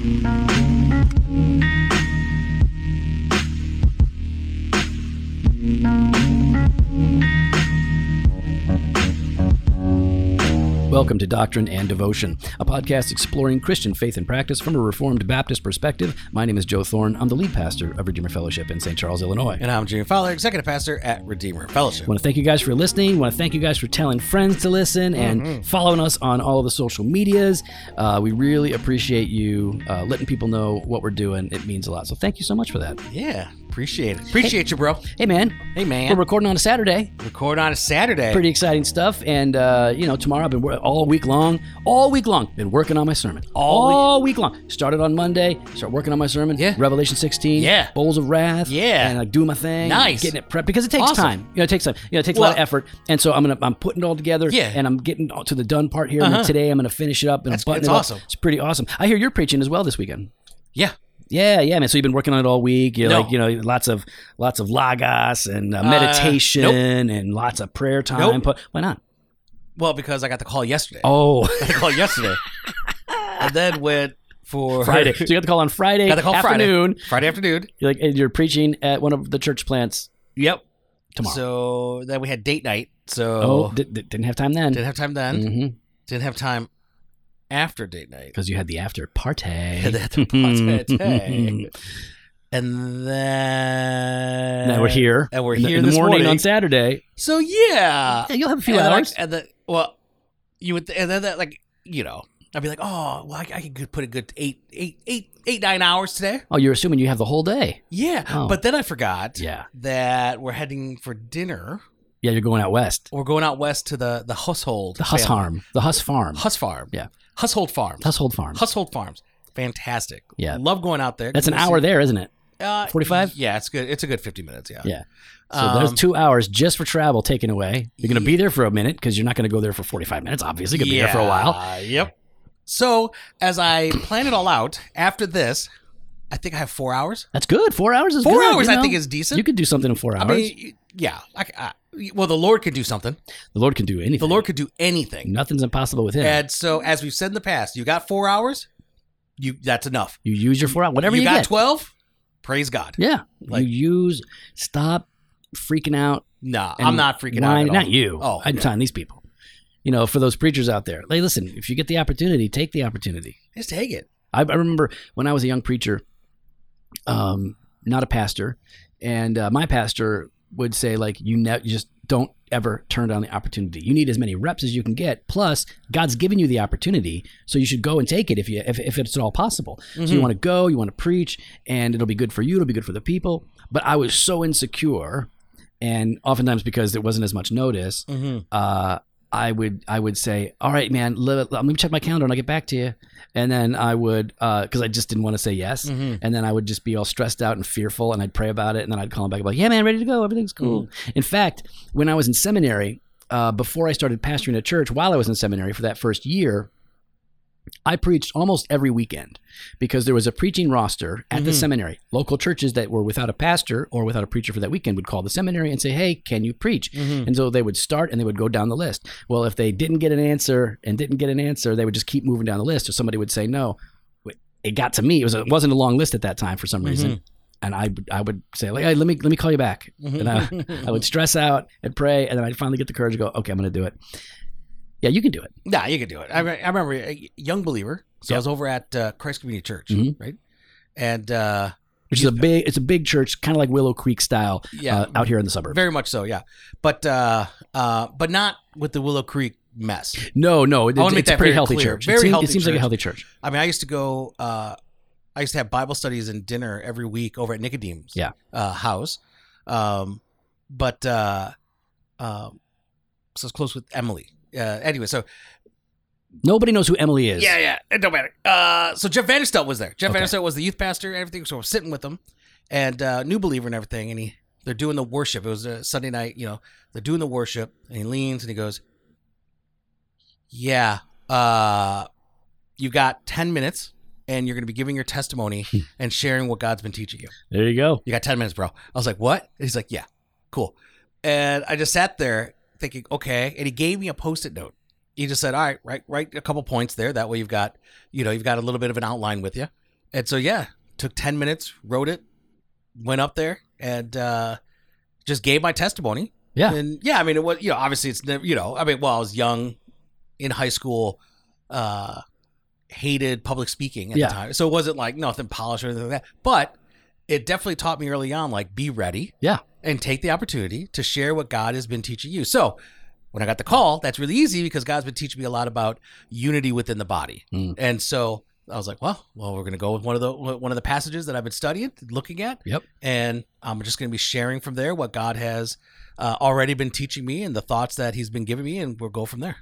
Thank you. Welcome to Doctrine and Devotion, a podcast exploring Christian faith and practice from a Reformed Baptist perspective. My name is Joe Thorn. I'm the lead pastor of Redeemer Fellowship in St. Charles, Illinois. And I'm Jimmy Fowler, executive pastor at Redeemer Fellowship. I want to thank you guys for listening. I want to thank you guys for telling friends to listen and Mm-hmm. following us on all of the social medias. Uh, we really appreciate you uh, letting people know what we're doing. It means a lot. So thank you so much for that. Yeah, appreciate it. Appreciate you, bro. Hey, man. Hey, man. We're recording on a Saturday. Record on a Saturday. Pretty exciting stuff. And, uh, you know, tomorrow I've been wor- all week long, all week long, been working on my sermon. All, week. long. Started on Monday, start working on my sermon. Yeah. Revelation 16. Yeah. Bowls of Wrath. Yeah. And like doing my thing. Nice. Getting it prepped because it takes Awesome. time. You know, it takes time. You know, it takes a lot of effort. And so I'm to, I'm putting it all together. Yeah. And I'm getting to the done part here. Uh-huh. today I'm going to finish it up and That's- button it up. awesome. It's pretty awesome. I hear you're preaching as well this weekend. yeah. Yeah, yeah, man. So you've been working on it all week. You're No. like, you know, lots of lots of Logos and uh, Uh, meditation nope. and lots of prayer time. Nope. Why not? Well, because I got the call yesterday. Oh, I got the call yesterday. and then went for Friday. So you got the call on Friday Got the call Friday. afternoon. Friday afternoon. You're like, and you're preaching at one of the church plants Yep. tomorrow. So then we had date night. So oh, di- di- didn't have time then. didn't have time then. Mm-hmm. Didn't have time after date night. Because you had the after party. The after party. And then now we're here. And we're in the, here in the morning, morning. on Saturday. So yeah, Yeah, you'll have a few and hours. And the, well, you would, and then that, like you know, I'd be like, oh, well, I, I could put a good eight, eight, eight, eight, nine hours today. oh, you're assuming you have the whole day. Yeah, Oh. but then I forgot Yeah. that we're heading for dinner. Yeah, you're going out west. We're going out west to the the Hushold, The Huss. Farm. The Huss Farm. Huss Farm, Yeah. Hushold Farms, Hushold Farm. Hushold Farms, fantastic. Yeah. love going out there. That's an hour there, isn't it? Uh, 45? Yeah, it's good. It's a good fifty minutes. Yeah, Yeah. So Um, there's two hours just for travel taken away. You're going to be there for a minute because you're not going to go there for 45 minutes. Obviously, you're going to be there for a while. Yeah, Yep. So as I plan it all out, after this, I think I have four hours. That's good. Four hours is Four good, hours, you I think, is decent. You could do something in four I hours. mean, yeah. I, I, well, the Lord could do something. the Lord can do anything. The Lord could do anything. Nothing's impossible with Him. And so, as we've said in the past, you got four hours. You that's enough. you use your four hours, whatever you, you got get. twelve. Praise God. Yeah. Like- you use. Stop freaking out. Nah, I'm not freaking whining- out. At all. Not you. Oh, I'm yeah. telling these people. You know, for those preachers out there, hey, listen. If you get the opportunity, take the opportunity. Just take it. I, I remember when I was a young preacher, um, not a pastor, and uh, my pastor would say like, "You, ne- you just don't ever turn down the opportunity. You need as many reps as you can get. Plus, God's given you the opportunity, so you should go and take it if you if, if it's at all possible. So you Mhm. want to go, you want to preach, and it'll be good for you. It'll be good for the people. But I was so insecure, and oftentimes because there wasn't as much notice, Mm-hmm. uh, I would I would say, all right, man, let, let me check my calendar and I'll get back to you. And then I would because I just didn't want to say yes. Mm-hmm. And then I would just be all stressed out and fearful, and I'd pray about it, and then I'd call him back, like, yeah, man, ready to go, everything's cool. In fact, when I was in seminary, uh, before I started pastoring a church, while I was in seminary for that first year. I preached almost every weekend because there was a preaching roster at the Mhm. seminary. Local churches that were without a pastor or without a preacher for that weekend would call the seminary and say, Hey, can you preach? Mm-hmm. And so they would start and they would go down the list. Well, if they didn't get an answer and didn't get an answer, they would just keep moving down the list, or somebody would say no. It got to me. It was it wasn't a long list at that time for some reason, and I would- I would say like, hey, let me let me call you back, and I, I would stress out and pray, and then I'd finally get the courage to go, okay, I'm going to do it. Yeah, you can do it. Yeah, you can do it. I, re- I remember a young believer. So Yeah. I was over at uh, Christ Community Church, Mhm. right? And uh, Which is a big it's a big church, kind of like Willow Creek style, yeah, uh, out here in the suburbs. very much so. Yeah, but uh, uh, but not with the Willow Creek mess. no, no, it, I wanna it's make a that pretty very healthy clear. church. Very it seems, healthy it seems like a church. healthy church. I mean, I used to go. Uh, I used to have Bible studies and dinner every week over at Nicodemus. Yeah. uh, house. Um, but uh, um, so it's close with Emily. Uh, anyway, so Nobody knows who Emily is. yeah, yeah, it don't matter. Uh, so Jeff Vanderstelt was there. Jeff Okay. Vanderstelt was the youth pastor and everything. So we're sitting with him, and uh, new believer and everything. And he, they're doing the worship. It was a Sunday night. You know, they're doing the worship, and he leans and he goes, "Yeah, uh, you got ten minutes, and you're going to be giving your testimony Hmm. and sharing what God's been teaching you. There you go. You got ten minutes, bro." I was like, "What?" And he's like, "Yeah, cool." And I just sat there thinking, "Okay." And he gave me a post-it note. He just said, "All right, write write a couple points there. That way you've got, you know, you've got a little bit of an outline with you." And so yeah, took ten minutes, wrote it, went up there, and uh, just gave my testimony. Yeah. and yeah, I mean, it was you know obviously it's never you know I mean, well, I was young, in high school, uh, hated public speaking at Yeah. the time, so it wasn't like nothing polished or anything like that. But it definitely taught me early on, like be ready, Yeah. and take the opportunity to share what God has been teaching you. So. When I got the call, that's really easy because God's been teaching me a lot about unity within the body, Mm. and so I was like, "Well, well, we're going to go with one of the one of the passages that I've been studying, looking at, Yep. and I'm just going to be sharing from there what God has uh, already been teaching me and the thoughts that He's been giving me, and we'll go from there.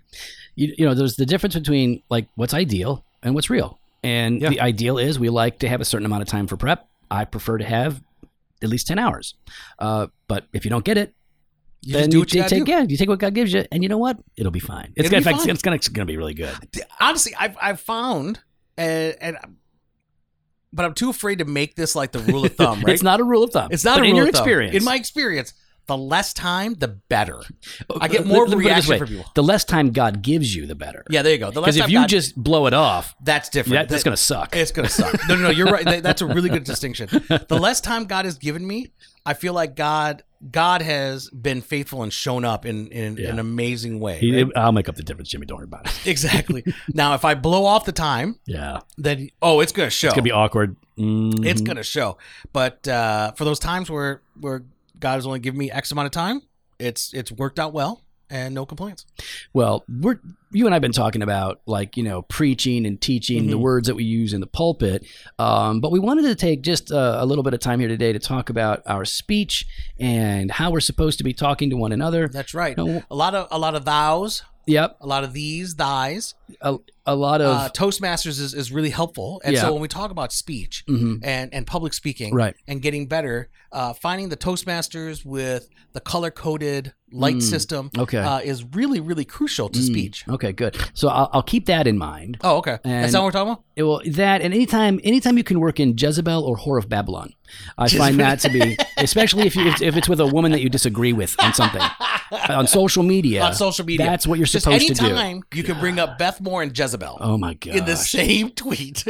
you, you know there's the difference between like what's ideal and what's real and Yeah. the ideal is we like to have a certain amount of time for prep i prefer to have at least 10 hours uh, but if you don't get it You then just do what you, you take do. yeah you take what god gives you and you know what it'll be fine it's It'll gonna, be fact, it's gonna, it's gonna be really good Honestly, I've I've found, and and but I'm too afraid to make this like the rule of thumb, right? it's not a rule of thumb It's not but a in rule your of thumb. experience In my experience, the less time, the better. I Uh, get more let- let me put it this reaction from people. the less time god gives you the better Yeah, there you go. The less because if you God- just blow it off that's different. that, that's That- gonna suck It's gonna suck. No, no, no. You're right. That- That's a really good distinction. The less time God has given me, I feel like God, God has been faithful and shown up in in Yeah. an amazing way. He- right? i'll make up the difference jimmy don't worry about it Exactly. now, if I blow off the time, yeah then oh, it's gonna show. it's gonna be awkward It's Mhm. gonna show. But uh, for those times where where God has only given me X amount of time, it's it's worked out well and no complaints. Well, we're you and I've been talking about like you know preaching and teaching the Mhm. words that we use in the pulpit, um, but we wanted to take just uh, a little bit of time here today to talk about our speech and how we're supposed to be talking to one another. That's right. No, A lot of a lot of thous, yep, a lot of these, thys. a, a lot of Uh, Toastmasters is, is really helpful. And Yeah. so when we talk about speech mhm, and, and public speaking right. and getting better, uh, finding the Toastmasters with the color coded light Mm, system Okay. uh, is really, really crucial to Mm, speech. Okay, good. So I'll, I'll keep that in mind. Oh, okay. And- That's not what we're talking about? It will that and anytime anytime you can work in Jezebel or Whore of Babylon, I find that to be especially if you if, if it's with a woman that you disagree with on something on social media. On social media. That's what you're supposed to do. anytime you can bring up Beth Moore and Jezebel Oh my god. in the same tweet.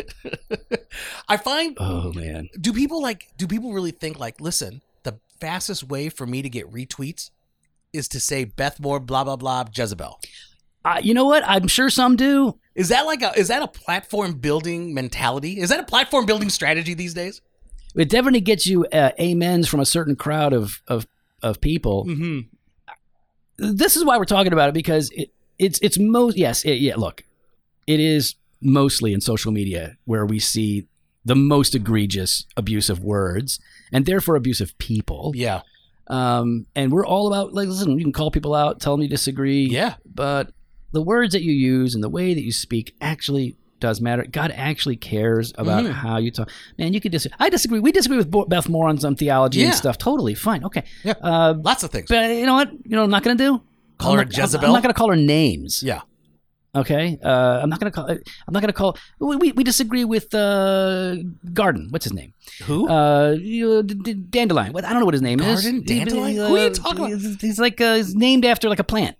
I find Oh man. do people like do people really think like listen the fastest way for me to get retweets is to say Beth Moore blah blah blah Jezebel Uh, you know what? I'm sure some do. is that like a is that a platform building mentality is that a platform building strategy these days It definitely gets you uh, amens from a certain crowd of of of people. mm-hmm. This is why we're talking about it because it it's it's most yes it, yeah look, it is mostly in social media where we see the most egregious abusive words and therefore abusive people. yeah Um, and we're all about like listen, you can call people out, tell them you disagree. yeah but the words that you use and the way that you speak actually does matter. God actually cares about Mhm. how you talk. Man, you could disagree. I disagree. We disagree with Beth Moore on some theology and stuff. Totally fine. Okay. Yeah. Uh, lots of things but you know what? You know what I'm not going to do? Call I'm her not- Jezebel? I'm not going to call her names. yeah Okay. Uh, I'm not going to call. I'm not going to call. We, we, we disagree with uh, Garden. What's his name? who Uh, you D- D- Dandelion. What I don't know what his name Garden? is. Garden Dandelion? Uh, Who are you talking about? He's, he's like uh, he's named after like a plant.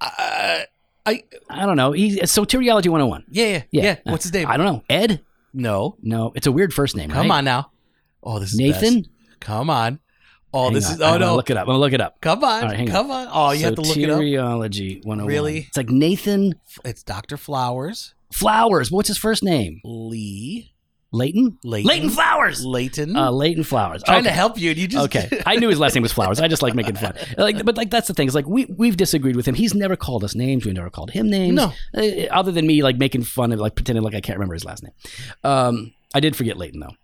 uh, I I don't know. He's soteriology 101. yeah yeah Yeah. yeah what's his name I don't know. Ed? no No, it's a weird first name. come right? on now oh this is Nathan. best. come on oh Hang this on. is I'm oh no look it up. I'm gonna look it up. come on right, hang on. come on oh you have to look it up Soteriology 101. Really? It's like Nathan it's Dr. Flowers Flowers. What's his first name? Lee Leighton. Leighton Leighton Flowers. Leighton Uh, Leighton Flowers. trying okay. to help you and you just okay, I knew his last name was Flowers. I just like making fun. Like, but like that's the thing. It's like we we've disagreed with him. He's never called us names. We've never called him names. No. Uh, other than me like making fun of like pretending like I can't remember his last name. Um, I did forget Leighton though.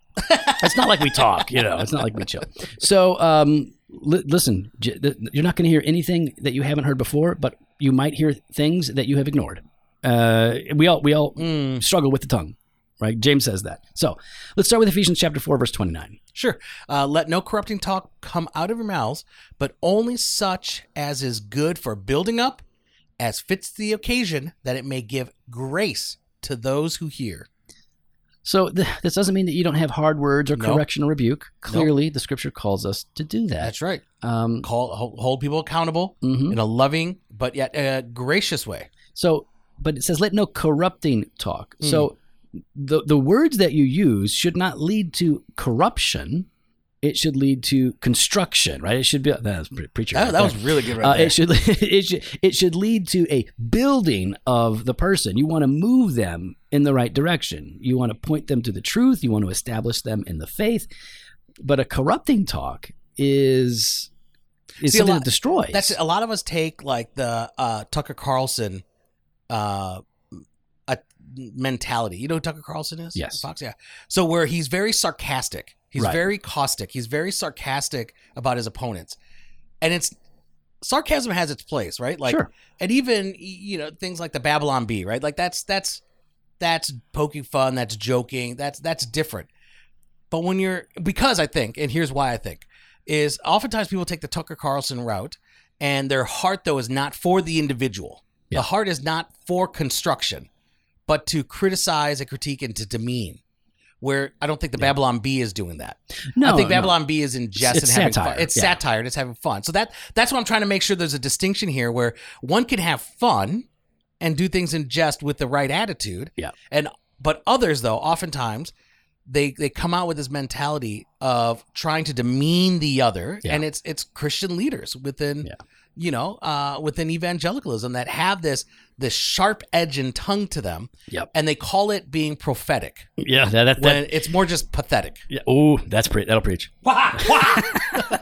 It's not like we talk, you know. It's not like we chill. So um, li- listen, j- th- you're not going to hear anything that you haven't heard before, but you might hear things that you have ignored. Uh, we all we all Mm, struggle with the tongue, right? James says that. So let's start with Ephesians chapter four, verse twenty nine. sure uh, let no corrupting talk come out of your mouths but only such as is good for building up as fits the occasion that it may give grace to those who hear So th- this doesn't mean that you don't have hard words or Nope. correction or rebuke. Clearly, the scripture calls us to do that. that's right Um, call hold, people accountable mhm. in a loving but yet uh, gracious way So, but it says, let no corrupting talk. Mm. So the the words that you use should not lead to corruption. It should lead to construction, right? It should be that was pre- preacher. That, right that was really good right Uh, it should it should it should lead to a building of the person. You want to move them in the right direction. You want to point them to the truth. You want to establish them in the faith. But a corrupting talk is is See, a something lot- that destroys. That's a lot of us take like the uh, Tucker Carlson uh, a mentality. You know who Tucker Carlson is? Yes. Fox. Yeah. So where he's very sarcastic, he's Right. very caustic, he's very sarcastic about his opponents, and it's sarcasm has its place, right? Like, Sure. and even you know things like the Babylon Bee, right? Like that's that's that's poking fun, that's joking, that's that's different. But when you're because I think, and here's why I think, is oftentimes people take the Tucker Carlson route, and their heart though is not for the individual. Yeah. The heart is not for construction, but to criticize and critique and to demean. Where I don't think the Yeah. Babylon Bee is doing that. no, I think no. Babylon Bee is in jest It's and having satire, fun. It's yeah. satire and it's having fun. So that that's what I'm trying to make sure there's a distinction here where one can have fun and do things in jest with the right attitude. Yeah. And but others though, oftentimes they they come out with this mentality of trying to demean the other. Yeah. And it's it's Christian leaders within Yeah. you know, uh, within evangelicalism that have this this sharp edge and tongue to them, Yep. and they call it being prophetic Yeah, that, that, that when it's more just pathetic. yeah. Oh, that's pre- that'll preach. Wah, wah.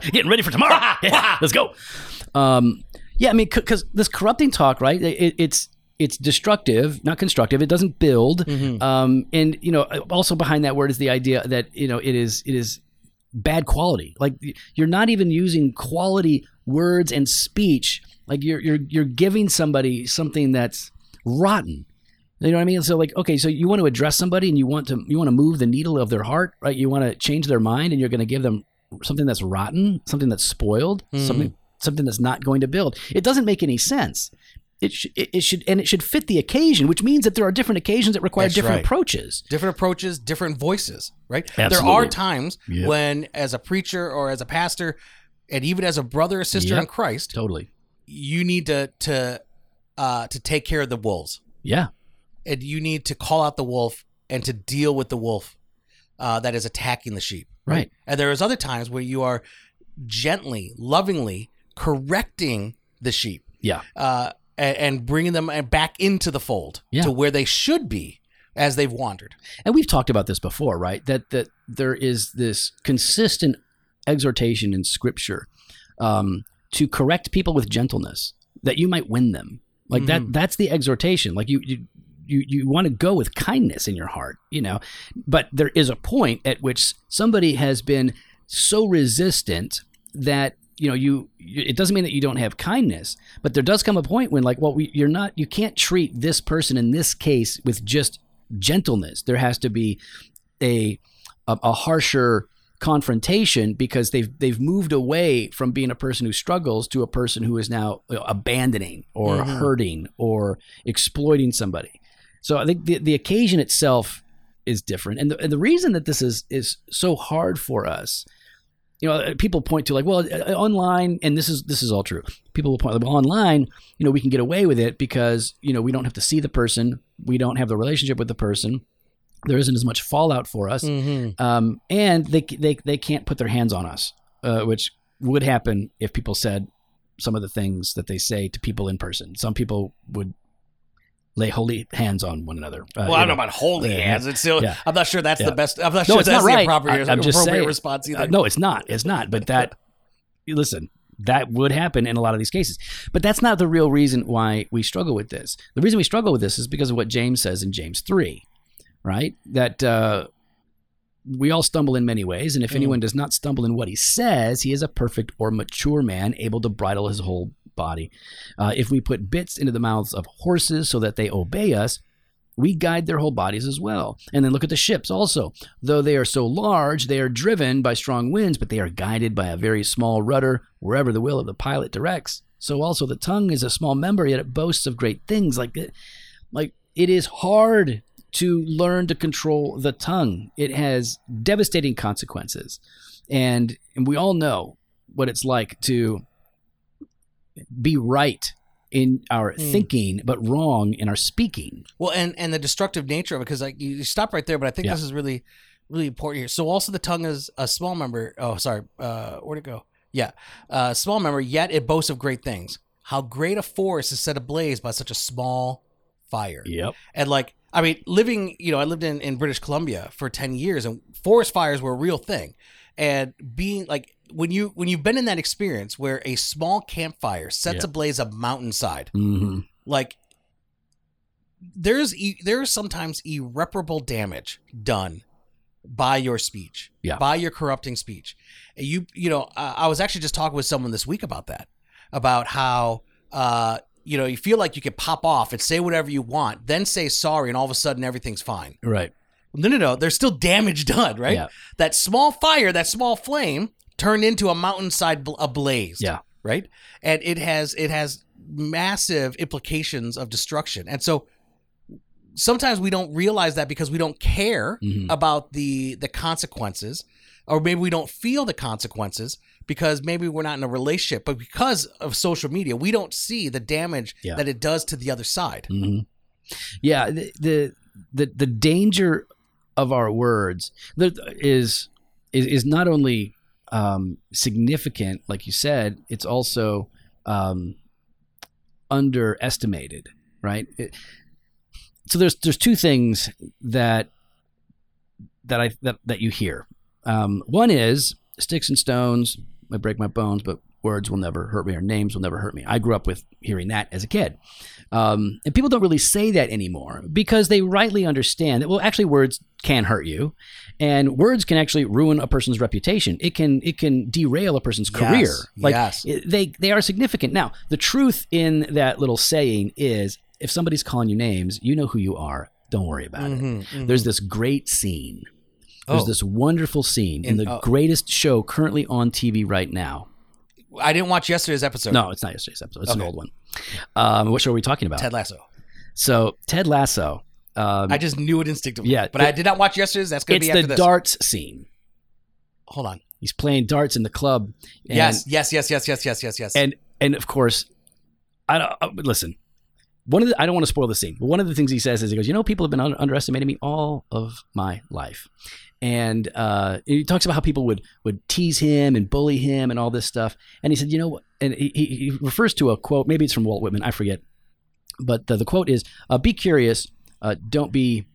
Getting ready for tomorrow. Yeah, let's go. Um, yeah, I mean, because this corrupting talk, right? It, it's it's destructive, not constructive. It doesn't build. Mhm. Um, and you know, also behind that word is the idea that you know it is it is bad quality. Like you're not even using quality words and speech. Like you're you're you're giving somebody something that's rotten. You know what I mean? So like, okay, so you want to address somebody and you want to you want to move the needle of their heart, right? You want to change their mind, and you're going to give them something that's rotten, something that's spoiled, Mhm. something something that's not going to build. It doesn't make any sense. It, sh- it should and it should fit the occasion, which means that there are different occasions that require That's different right. approaches. different approaches, different voices, right? There are times Yep. when, as a preacher or as a pastor, and even as a brother or sister Yep. in Christ, Totally. you need to to uh, to take care of the wolves, Yeah. and you need to call out the wolf and to deal with the wolf uh, that is attacking the sheep. Right. And there is other times where you are gently, lovingly correcting the sheep Yeah. uh, and, and bringing them uh, back into the fold Yeah. to where they should be as they've wandered. And we've talked about this before, right? That that there is this consistent exhortation in Scripture um, to correct people with gentleness, that you might win them. Like Mhm. that. That's the exhortation. Like you. you you, you want to go with kindness in your heart, you know, but there is a point at which somebody has been so resistant that you know you, you it doesn't mean that you don't have kindness but there does come a point when like well we, you're not you can't treat this person in this case with just gentleness there has to be a a, a harsher confrontation because they've they've moved away from being a person who struggles to a person who is now you know, abandoning or Mhm. hurting or exploiting somebody. So i think the, the occasion itself is different. And the, and the reason that this is is so hard for us you know people point to like well uh, online and this is this is all true. People will point well online you know we can get away with it because you know we don't have to see the person. We don't have the relationship with the person there isn't as much fallout for us Mm-hmm. um, and they they they can't put their hands on us uh, which would happen if people said some of the things that they say to people in person some people would lay holy hands on one another Uh, Well, I don't know about holy yeah, hands. It's still. yeah. I'm not sure that's Yeah. the best. I'm not No, sure it's that's not the right. appropriate, I- I'm just appropriate saying. response either. Uh, no, it's not. It's not. But that, listen, that would happen in a lot of these cases. But that's not the real reason why we struggle with this. The reason we struggle with this is because of what James says in James 3, right? That uh, we all stumble in many ways. And if Mm. anyone does not stumble in what he says, he is a perfect or mature man, able to bridle his whole body. Uh, if we put bits into the mouths of horses so that they obey us, we guide their whole bodies as well. And then look at the ships also. Though they are so large, they are driven by strong winds, but they are guided by a very small rudder wherever the will of the pilot directs. So also the tongue is a small member, yet it boasts of great things. Like, it- like it is hard to learn to control the tongue. It has devastating consequences, and, and we all know what it's like to be right in our Hmm. thinking, but wrong in our speaking. Well, and and the destructive nature of it, because like you you stop right there, but I think Yeah. this is really really important here. So also the tongue is a small member. Oh, sorry, uh, where'd it go? Yeah, uh, small member. Yet it boasts of great things. How great a forest is set ablaze by such a small fire. Yep. And like, I mean, living, you know, I lived in, in British Columbia for 10 years and forest fires were a real thing. And being like, when you, when you've been in that experience where a small campfire sets Yeah. ablaze a mountainside, hmm like there's, there's sometimes irreparable damage done by your speech, Yeah. by your corrupting speech. You, you know, I, I was actually just talking with someone this week about that, about how, uh, you know, you feel like you can pop off and say whatever you want, then say sorry, and all of a sudden everything's fine. Right. No, no, no. There's still damage done, right? Yeah. That small fire, that small flame turned into a mountainside bl- ablaze. Yeah. Right. And it has it has massive implications of destruction. And so sometimes we don't realize that because we don't care Mhm. about the the consequences, or maybe we don't feel the consequences because maybe we're not in a relationship. But because of social media, we don't see the damage Yeah. that it does to the other side. hmm Yeah, the, the the the danger of our words is is is not only um, significant, like you said, it's also um, underestimated, right? It, so there's there's two things that that I that that you hear. Um, one is sticks and stones might break my bones, but words will never hurt me, or names will never hurt me. I grew up with hearing that as a kid. Um, and people don't really say that anymore because they rightly understand that well actually words can hurt you and words can actually ruin a person's reputation it can it can derail a person's Yes, career like yes. it- they they are significant now the truth in that little saying is if somebody's calling you names you know who you are don't worry about it Mhm, mhm. there's this great scene there's oh. this wonderful scene in, in the greatest show currently on TV right now. I didn't watch yesterday's episode. No, it's not yesterday's episode. It's okay. an old one. Um, what show are we talking about? Ted Lasso. So Ted Lasso. Um, I just knew it instinctively. Yeah, but it, I did not watch yesterday's. That's going to be after the this. darts scene. Hold on. He's playing darts in the club. yes, yes, yes, yes, yes, yes, yes, yes. And and of course, I don't uh, listen. One of the I don't want to spoil the scene, but one of the things he says is he goes, you know, people have been un- underestimating me all of my life, and uh, he talks about how people would would tease him and bully him and all this stuff. And he said, you know, and he, he he refers to a quote, maybe it's from Walt Whitman, I forget, but the, the quote is, uh, "Be curious, uh, don't be."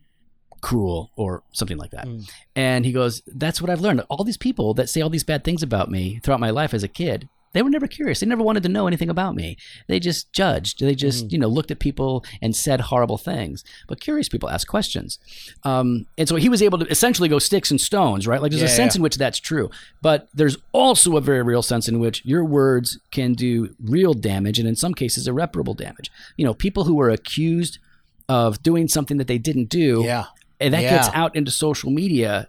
cruel or something like that. Mm. And he goes, That's what I've learned. All these people that say all these bad things about me throughout my life as a kid, they were never curious. They never wanted to know anything about me. They just judged. They just, Mm. you know, looked at people and said horrible things. But curious people ask questions. Um, and so he was able to essentially go sticks and stones, right? Like there's a sense yeah. in which that's true. But there's also a very real sense in which your words can do real damage and in some cases irreparable damage. You know, people who were accused of doing something that they didn't do yeah. and that Yeah. gets out into social media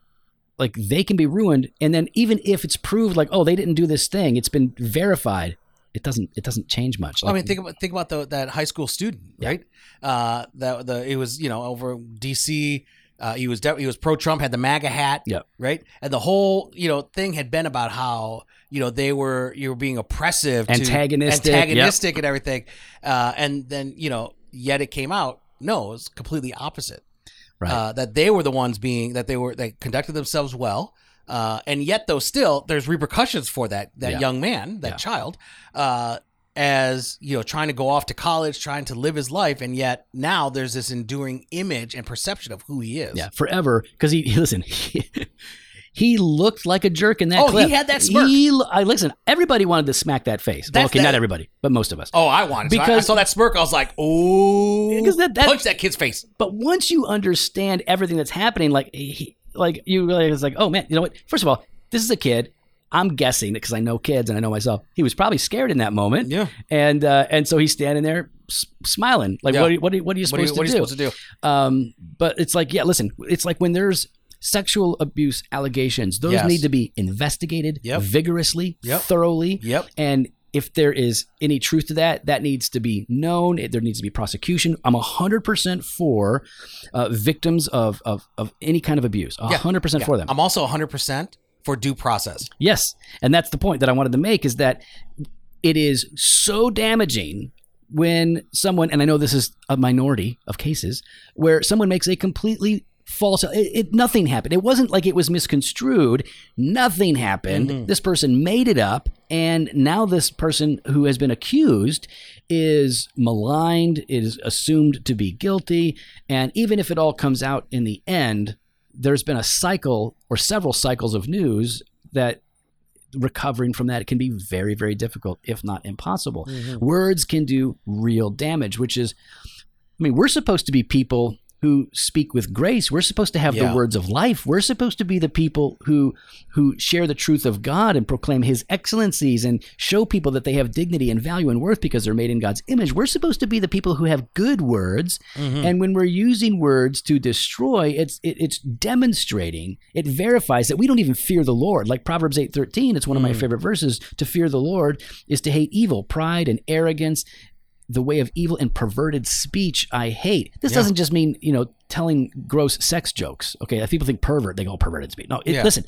like they can be ruined and then even if it's proved like oh they didn't do this thing it's been verified it doesn't it doesn't change much I mean, think about think about the, that high school student, Yeah. right? Uh, that the it was you know over DC. Uh, he was de- he was pro Trump, had the MAGA hat, Yep. right? And the whole you know thing had been about how you know they were you were being oppressive, to- Antagonistic, yep. antagonistic, and everything. Uh, and then you know, yet it came out. No, it was completely opposite. Right. Uh, that they were the ones being that they were they conducted themselves well. Uh, and yet, though, still there's repercussions for that that Yeah. young man, that Yeah. child, uh, as you know, trying to go off to college, trying to live his life, and yet now there's this enduring image and perception of who he is. yeah forever because he listen he, he looked like a jerk in that Oh, he had that smirk. he, I listen everybody wanted to smack that face That's okay that- not everybody but most of us Oh, I wanted to. I- I, Because- saw that smirk. I was like, "Oh, Because that- that- punch that kid's face." But once you understand everything that's happening, like he, like you realize it's like, oh man, you know what? First of all, this is a kid. I'm guessing because I know kids and I know myself. He was probably scared in that moment, Yeah. and uh, and so he's standing there s- smiling, like Yeah. what, what, are you- what are you What are supposed you, what are to you do? supposed to do? Um, but it's like, yeah, listen, it's like when there's sexual abuse allegations, those Yes. need to be investigated Yep. vigorously, Yep. thoroughly, Yep. and if there is any truth to that, that needs to be known. There needs to be prosecution. I'm 100% for uh, victims of, of, of any kind of abuse. 100% Yeah. for them. I'm also 100 percent for due process. yes. And that's the point that I wanted to make is that it is so damaging when someone, and I know this is a minority of cases, where someone makes a completely false it, it nothing happened. It wasn't like it was misconstrued. Nothing happened. Mhm. this person made it up and now this person who has been accused is maligned is assumed to be guilty and even if it all comes out in the end there's been a cycle or several cycles of news that recovering from that can be very very difficult if not impossible. Words can do real damage which is i mean we're supposed to be people who speak with grace we're supposed to have Yeah. the words of life we're supposed to be the people who who share the truth of god and proclaim his excellencies and show people that they have dignity and value and worth because they're made in god's image we're supposed to be the people who have good words Mm-hmm. and when we're using words to destroy it's it, it's demonstrating it verifies that we don't even fear the lord like proverbs 8:13 it's one of my favorite verses to fear the lord is to hate evil pride and arrogance the way of evil and perverted speech I hate. This Yeah. doesn't just mean, you know, telling gross sex jokes. Okay. If people think pervert, they go perverted speech. No, it, Yeah. listen,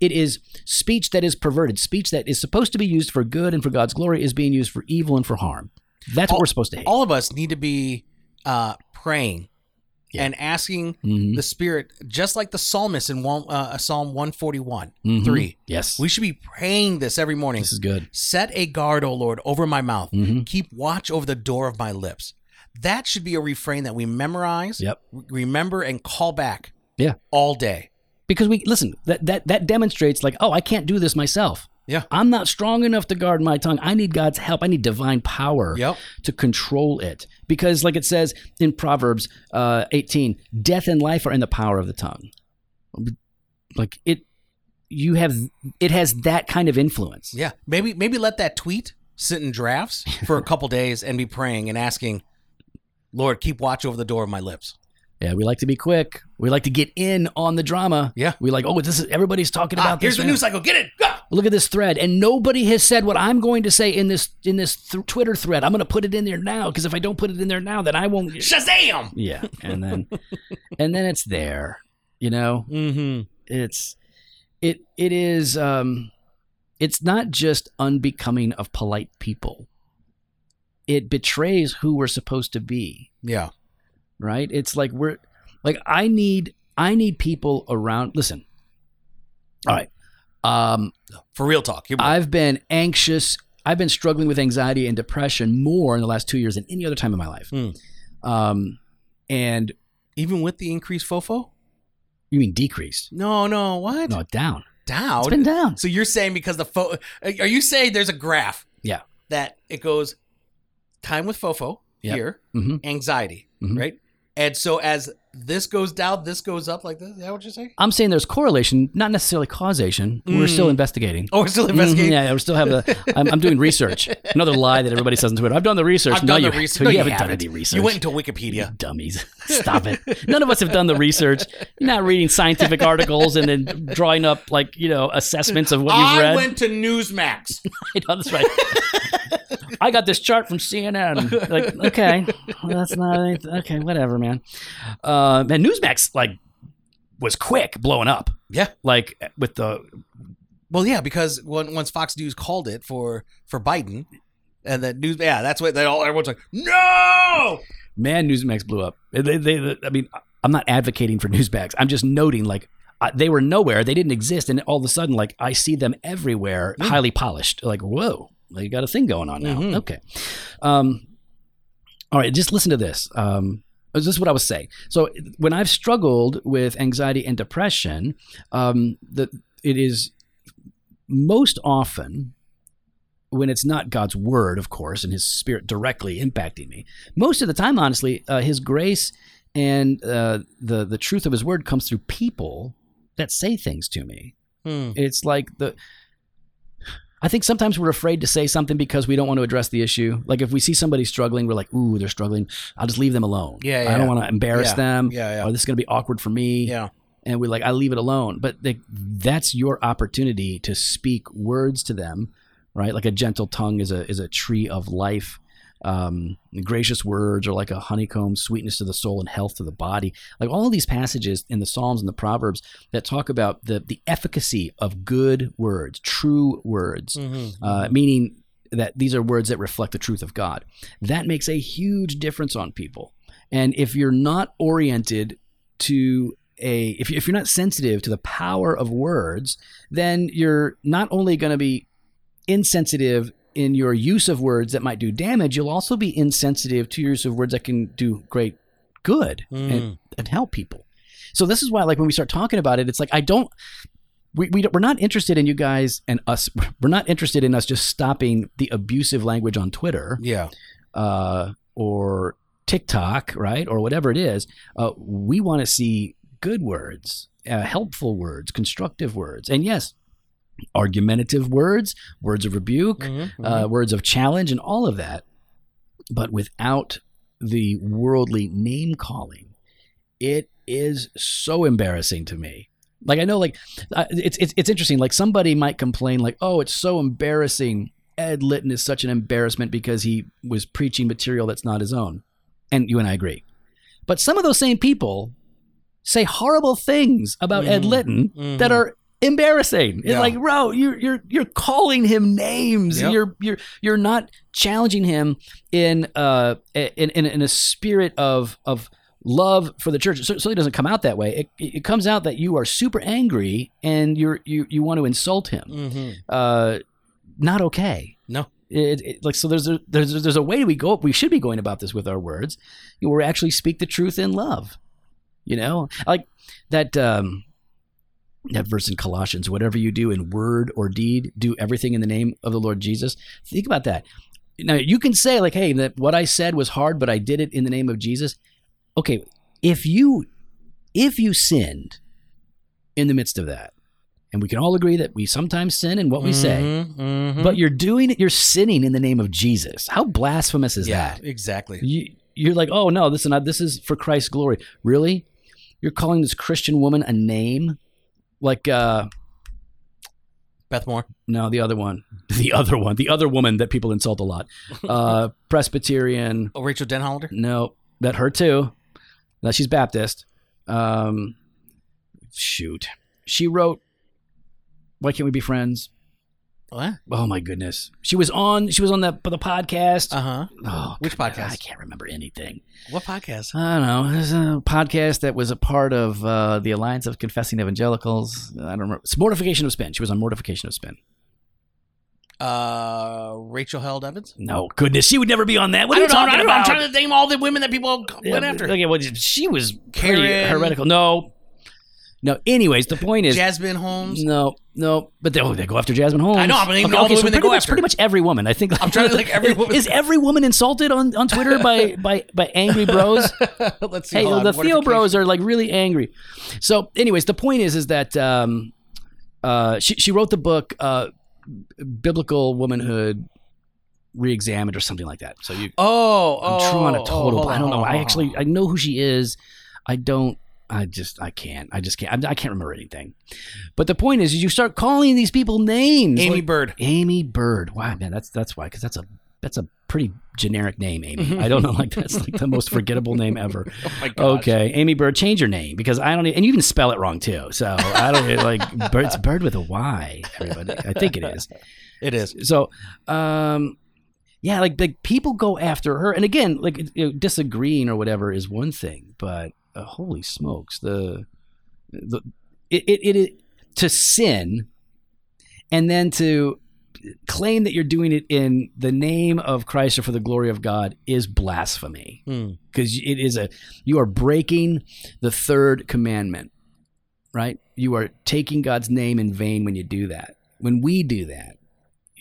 it is speech that is perverted. Speech that is supposed to be used for good and for God's glory is being used for evil and for harm. That's what we're supposed to hate. All of us need to be uh, praying Yeah. and asking Mhm. the Spirit, just like the psalmist in one, uh, Psalm 141, Mhm. 3. Yes. We should be praying this every morning. this is good. Set a guard, O Lord, over my mouth. Mhm. Keep watch over the door of my lips. That should be a refrain that we memorize, Yep. remember, and call back Yeah. all day. Because we listen, that that that demonstrates like, oh, I can't do this myself. Yeah. I'm not strong enough to guard my tongue. I need God's help. I need divine power Yep. to control it. Because, like it says in Proverbs uh, 18, death and life are in the power of the tongue. Like it, you have it has that kind of influence. Yeah. Maybe maybe let that tweet sit in drafts for a couple days and be praying and asking, Lord, keep watch over the door of my lips. Yeah, we like to be quick. We like to get in on the drama. Yeah. we like, oh, this is everybody's talking Ah, about here's this. the now. news cycle. Get it. Go. Look at this thread, and nobody has said what I'm going to say in this in this th- Twitter thread. I'm going to put it in there now because if I don't put it in there now, then I won't. Shazam. Yeah, and then and then it's there. You know, Mm-hmm. it's it it is um it's not just unbecoming of polite people. It betrays who we're supposed to be Yeah. right it's like we're like i need i need people around listen all right um For real talk. Here we go. i've been anxious i've been struggling with anxiety and depression more in the last two years than any other time in my life Hmm. um and Even with the increased fofo? you mean decreased No, no. What? no down Down. it's been down So you're saying because the fo are you saying there's a graph? Yeah. That it goes time with fofo Yep. here, hmm anxiety, Mhm. right? And so as this goes down, this goes up like this. Is that what you're saying? i'm saying there's correlation not necessarily causation we're still Mm. investigating Oh, we're still Mhm, investigating. yeah, we still have the. I'm, I'm doing research. Another lie that everybody says on Twitter. I've done the research. I've no, done you, the research. No, you, you haven't, done haven't. any research. You went into You Wikipedia. dummies. Stop it. None of us have done the research. You're not reading scientific articles and then drawing up like you know assessments of what you've read. I went to Newsmax. I know, that's right. I got this chart from CNN. Like, okay, well, that's not anything. okay. Whatever, man. Uh, and Newsmax like was quick blowing up. Yeah. like with the Well, yeah, because when, once Fox News called it for for Biden, and that news, yeah, that's what they all everyone's like, no. man Newsmax blew up. They, they, they- I mean, I'm not advocating for Newsmax. I'm just noting like uh, they were nowhere. They didn't exist, and all of a sudden, like I see them everywhere, Mm. highly polished. Like whoa, they got a thing going on now. Mhm. Okay. Um, all right, just listen to this. Um, this is what I was saying. So when I've struggled with anxiety and depression, um, the it is most often when it's not God's word, of course, and His Spirit directly impacting me. Most of the time, honestly, uh, His grace and uh, the the truth of His word comes through people that say things to me. Hmm. It's like the. I think sometimes we're afraid to say something because we don't want to address the issue. Like if we see somebody struggling, we're like, "Ooh, they're struggling. I'll just leave them alone. Yeah, I don't want to embarrass Yeah, them. yeah, yeah. Or this is going to be awkward for me Yeah. and we're like, I leave it alone. But they, that's your opportunity to speak words to them, right? Like a gentle tongue is a is a tree of life. Um, gracious words are like a honeycomb, sweetness to the soul and health to the body. Like all of these passages in the Psalms and the Proverbs that talk about the the efficacy of good words, true words, Mhm. uh, meaning that these are words that reflect the truth of God. That makes a huge difference on people. And if you're not oriented to a if, if you're not sensitive to the power of words, then you're not only going to be insensitive in your use of words that might do damage, you'll also be insensitive to your use of words that can do great good and, and help people. So this is why, like, when we start talking about it, it's like I don't. We, we don't- we're not interested in you guys and us. We're not interested in us just stopping the abusive language on Twitter Yeah. uh, or TikTok, right, or whatever it is. Uh, we want to see good words, uh, helpful words, constructive words, and yes, argumentative words, words of rebuke, Mhm, uh, words of challenge, and all of that, but without the worldly name calling. It is so embarrassing to me. Like I know, like uh, it's it's it's interesting. Like somebody might complain, like, "Oh, it's so embarrassing. Ed Litton is such an embarrassment because he was preaching material that's not his own." And you and I agree. But some of those same people say horrible things about Ed Mhm. Litton that are embarrassing. It's Yeah. like, bro, you're you're you're calling him names. Yep. You're you're you're not challenging him in uh in in, in a spirit of of love for the church. It certainly doesn't come out that way. It, it comes out that you are super angry and you're you you want to insult him. Mhm. Uh, not okay. No. It, it, like so, there's a there's there's a way we go. We should be going about this with our words. You know, we actually speak the truth in love. You know, like that um, that verse in Colossians. Whatever you do in word or deed, do everything in the name of the Lord Jesus. Think about that. Now you can say like, "Hey, that what I said was hard, but I did it in the name of Jesus." Okay, if you if you sinned in the midst of that, and we can all agree that we sometimes sin in what we say. Mhm, mhm. But you're doing it, you're sinning in the name of Jesus. How blasphemous is yeah, that? exactly. You, you're like, oh no, this is not, this is for Christ's glory. Really? You're calling this Christian woman a name? Like, uh, Beth Moore. no, the other one, the other one, the other woman that people insult a lot. Uh, Presbyterian. Oh, Rachel Denhollander. No, that her too. Now she's Baptist. Um, shoot, she wrote. Why can't we be friends? What? Oh my goodness, she was on. She was on the the podcast. Uh huh. Oh, Which God, podcast? I can't remember anything. What podcast? I don't know. There's a podcast that was a part of uh, the Alliance of Confessing Evangelicals. I don't remember. It's Mortification of Spin. She was on Mortification of Spin. Uh, Rachel Held Evans. No, goodness, she would never be on that. What are you know. talking about? I'm trying to name all the women that people Yeah, went after. Okay, well, she was Karen. heretical. No, no. Anyways, the point is, Jasmine Holmes. no, no. But they, oh, they go after Jasmine Holmes. I know, I'm naming all the so women they pretty go much, after. Pretty much every woman. I think. I'm trying to think every woman. Is every woman insulted on, on Twitter by, by by angry bros? Let's see. hey, on. the Theo Bros are like really angry. So, anyways, the point is, is that um, uh, she she wrote the book uh, "Biblical Womanhood Reexamined" or something like that. So you, Oh, oh. I'm drawing a oh, total. hold I on, don't know. on, I actually on. I know who she is. I don't. I just I can't. I just can't. I, I can't remember anything. But the point is, is you start calling these people names. Amy like- Bird. Aimee Byrd. Wow, man, that's that's why because that's a that's a pretty generic name, Amy. I don't know, like that's like the most forgettable name ever. Oh my gosh. Okay, Aimee Byrd, change your name because I don't, e- and you can spell it wrong too. So I don't like Bird. It's Byrd with a Y. Everybody, I think it is. It is. So, um, yeah, like like people go after her, and again, like you know, disagreeing or whatever is one thing, but uh, holy smokes, the the it, it it to sin, and then to claim that you're doing it in the name of Christ or for the glory of God is blasphemy. Hmm. because it is a you are breaking the third commandment right? You are taking god's name in vain when you do that. When we do that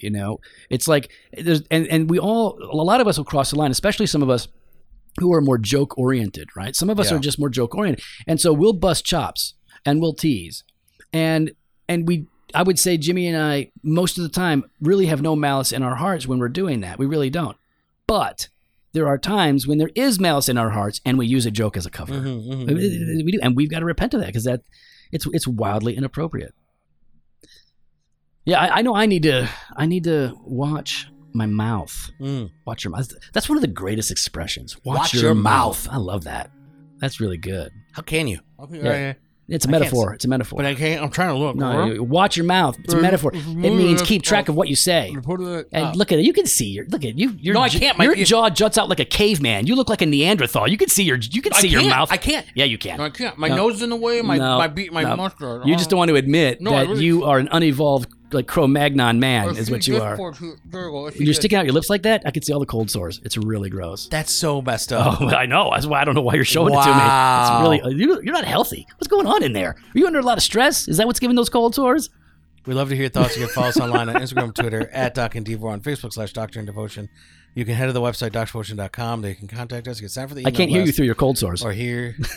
you know it's like there's and, and we all a lot of us will cross the line especially some of us who are more joke oriented right some of us Yeah. are just more joke oriented and so we'll bust chops and we'll tease and and we i would say jimmy and i most of the time really have no malice in our hearts when we're doing that we really don't but there are times when there is malice in our hearts and we use a joke as a cover Mhm, mhm, I mhm. we do, and we've got to repent of that because that it's it's wildly inappropriate. Yeah, I, I know. I need to. I need to watch my mouth. Mm. Watch your mouth. That's one of the greatest expressions. Watch, Watch your, your mouth. I love that. That's really good. How can you? Yeah. It's a I can't metaphor. It's a metaphor. But I can't. I'm trying to look. no, you- watch your mouth. It's a metaphor. It means keep track of what you say. And look at it. You can see your look at you. Your, No, I j- can't. My- your jaw juts out like a caveman. You look like a Neanderthal. You can see your. You can I see your can't. mouth. I can't. Yeah, you can. I can't. My No. nose is in the way. My No, my beat my no. mustache. You just don't want to admit No, I that really- you are an unevolved like Cro-Magnon man. Is what you are. You're sticking out your lips like that. I can see all the cold sores. It's really gross. That's so messed up. Oh, I know. That's why I don't know why you're showing Wow. it to me. It's really you- you're not healthy. What's going on in there? Are you under a lot of stress? Is that what's giving those cold sores? We love to hear your thoughts. You can follow us online on Instagram, Twitter, at Doc and Devo, on Facebook slash Doctrine and Devotion. You can head to the website, docdevotion.com. There you can contact us. You can sign for the I can't hear you through your cold sores. Or hear.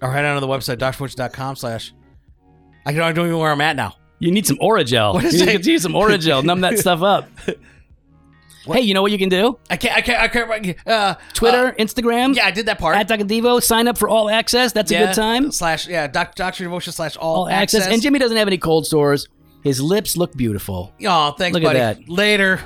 or head on to the website, docdevotion.com slash. I don't, even know where I'm at now. You need some Orajel. What is you it? need to use some Orajel. Numb that stuff up. Hey, you know what you can do? I can't, I can't, I can't. Uh, Twitter, uh, Instagram. yeah, I did that part. At Dr. Devo, sign up for all access. That's a good time. Slash, yeah, doc, Doctor Devotion slash all, All access. And Jimmy doesn't have any cold sores. His lips look beautiful. Oh, thanks, Look at that. Later.